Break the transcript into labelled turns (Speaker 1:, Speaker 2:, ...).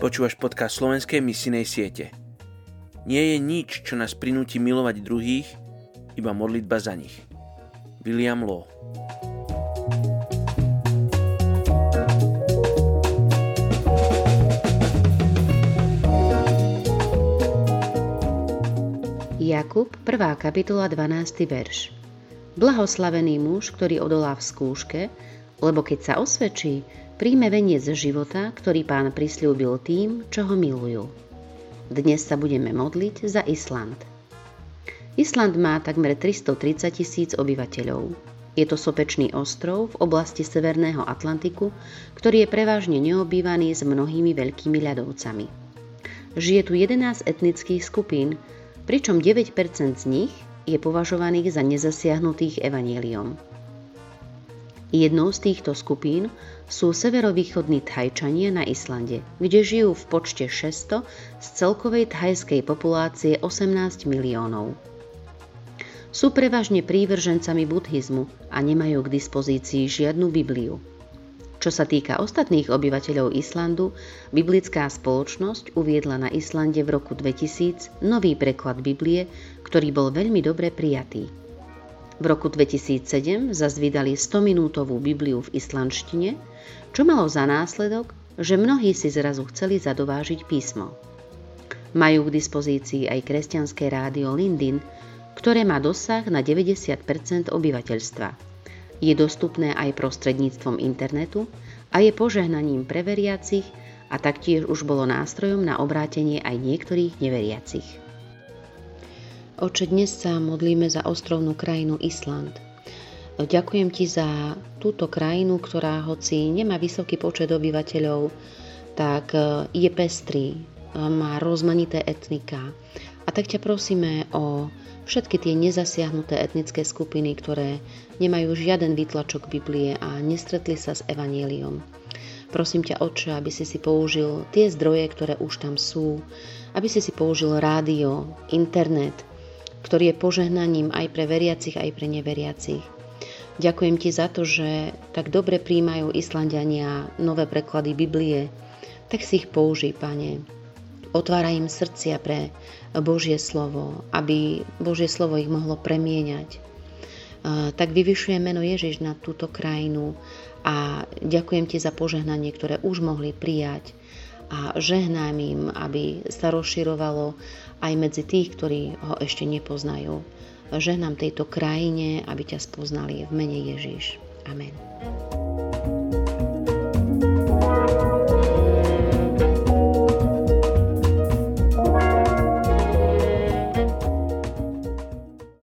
Speaker 1: Počúvaš podcast slovenskej misijnej siete. Nie je nič, čo nás prinúti milovať druhých, iba modlitba za nich. William Law
Speaker 2: Jakub, 1. kapitola, 12. verš. Blahoslavený muž, ktorý odolá v skúške, lebo keď sa osvedčí, príjme veniec života, ktorý pán prisľúbil tým, čo ho milujú. Dnes sa budeme modliť za Island. Island má takmer 330 tisíc obyvateľov. Je to sopečný ostrov v oblasti Severného Atlantiku, ktorý je prevažne neobývaný s mnohými veľkými ľadovcami. Žije tu 11 etnických skupín, pričom 9% z nich je považovaných za nezasiahnutých evanieliom. Jednou z týchto skupín sú severovýchodní Thajčania na Islande, kde žijú v počte 600 z celkovej thajskej populácie 18 miliónov. Sú prevažne prívržencami buddhizmu a nemajú k dispozícii žiadnu Bibliu. Čo sa týka ostatných obyvateľov Islandu, biblická spoločnosť uviedla na Islande v roku 2000 nový preklad Biblie, ktorý bol veľmi dobre prijatý. V roku 2007 zase vydali 100-minútovú Bibliu v islandštine, čo malo za následok, že mnohí si zrazu chceli zadovážiť písmo. Majú k dispozícii aj kresťanské rádio Lindin, ktoré má dosah na 90% obyvateľstva. Je dostupné aj prostredníctvom internetu a je požehnaním pre veriacich a taktiež už bolo nástrojom na obrátenie aj niektorých neveriacich. Oče, dnes sa modlíme za ostrovnú krajinu Island. Ďakujem ti za túto krajinu, ktorá hoci nemá vysoký počet obyvateľov, tak e, je pestrý, e, má rozmanité etnika. A tak ťa prosíme o všetky tie nezasiahnuté etnické skupiny, ktoré nemajú žiaden výtlačok Biblie a nestretli sa s Evangeliom. Prosím ťa, Oče, aby si si použil tie zdroje, ktoré už tam sú, aby si si použil rádio, internet, ktorý je požehnaním aj pre veriacich, aj pre neveriacich. Ďakujem ti za to, že tak dobre príjmajú Islandiania nové preklady Biblie, tak si ich použij, Pane. Otvára im srdcia pre Božie slovo, aby Božie slovo ich mohlo premieňať. Tak vyvyšuje meno Ježiš na túto krajinu a ďakujem ti za požehnanie, ktoré už mohli prijať a žehnám im, aby sa rozširovalo aj medzi tých, ktorí ho ešte nepoznajú. Žehnám tejto krajine, aby ťa spoznali v mene Ježiš. Amen.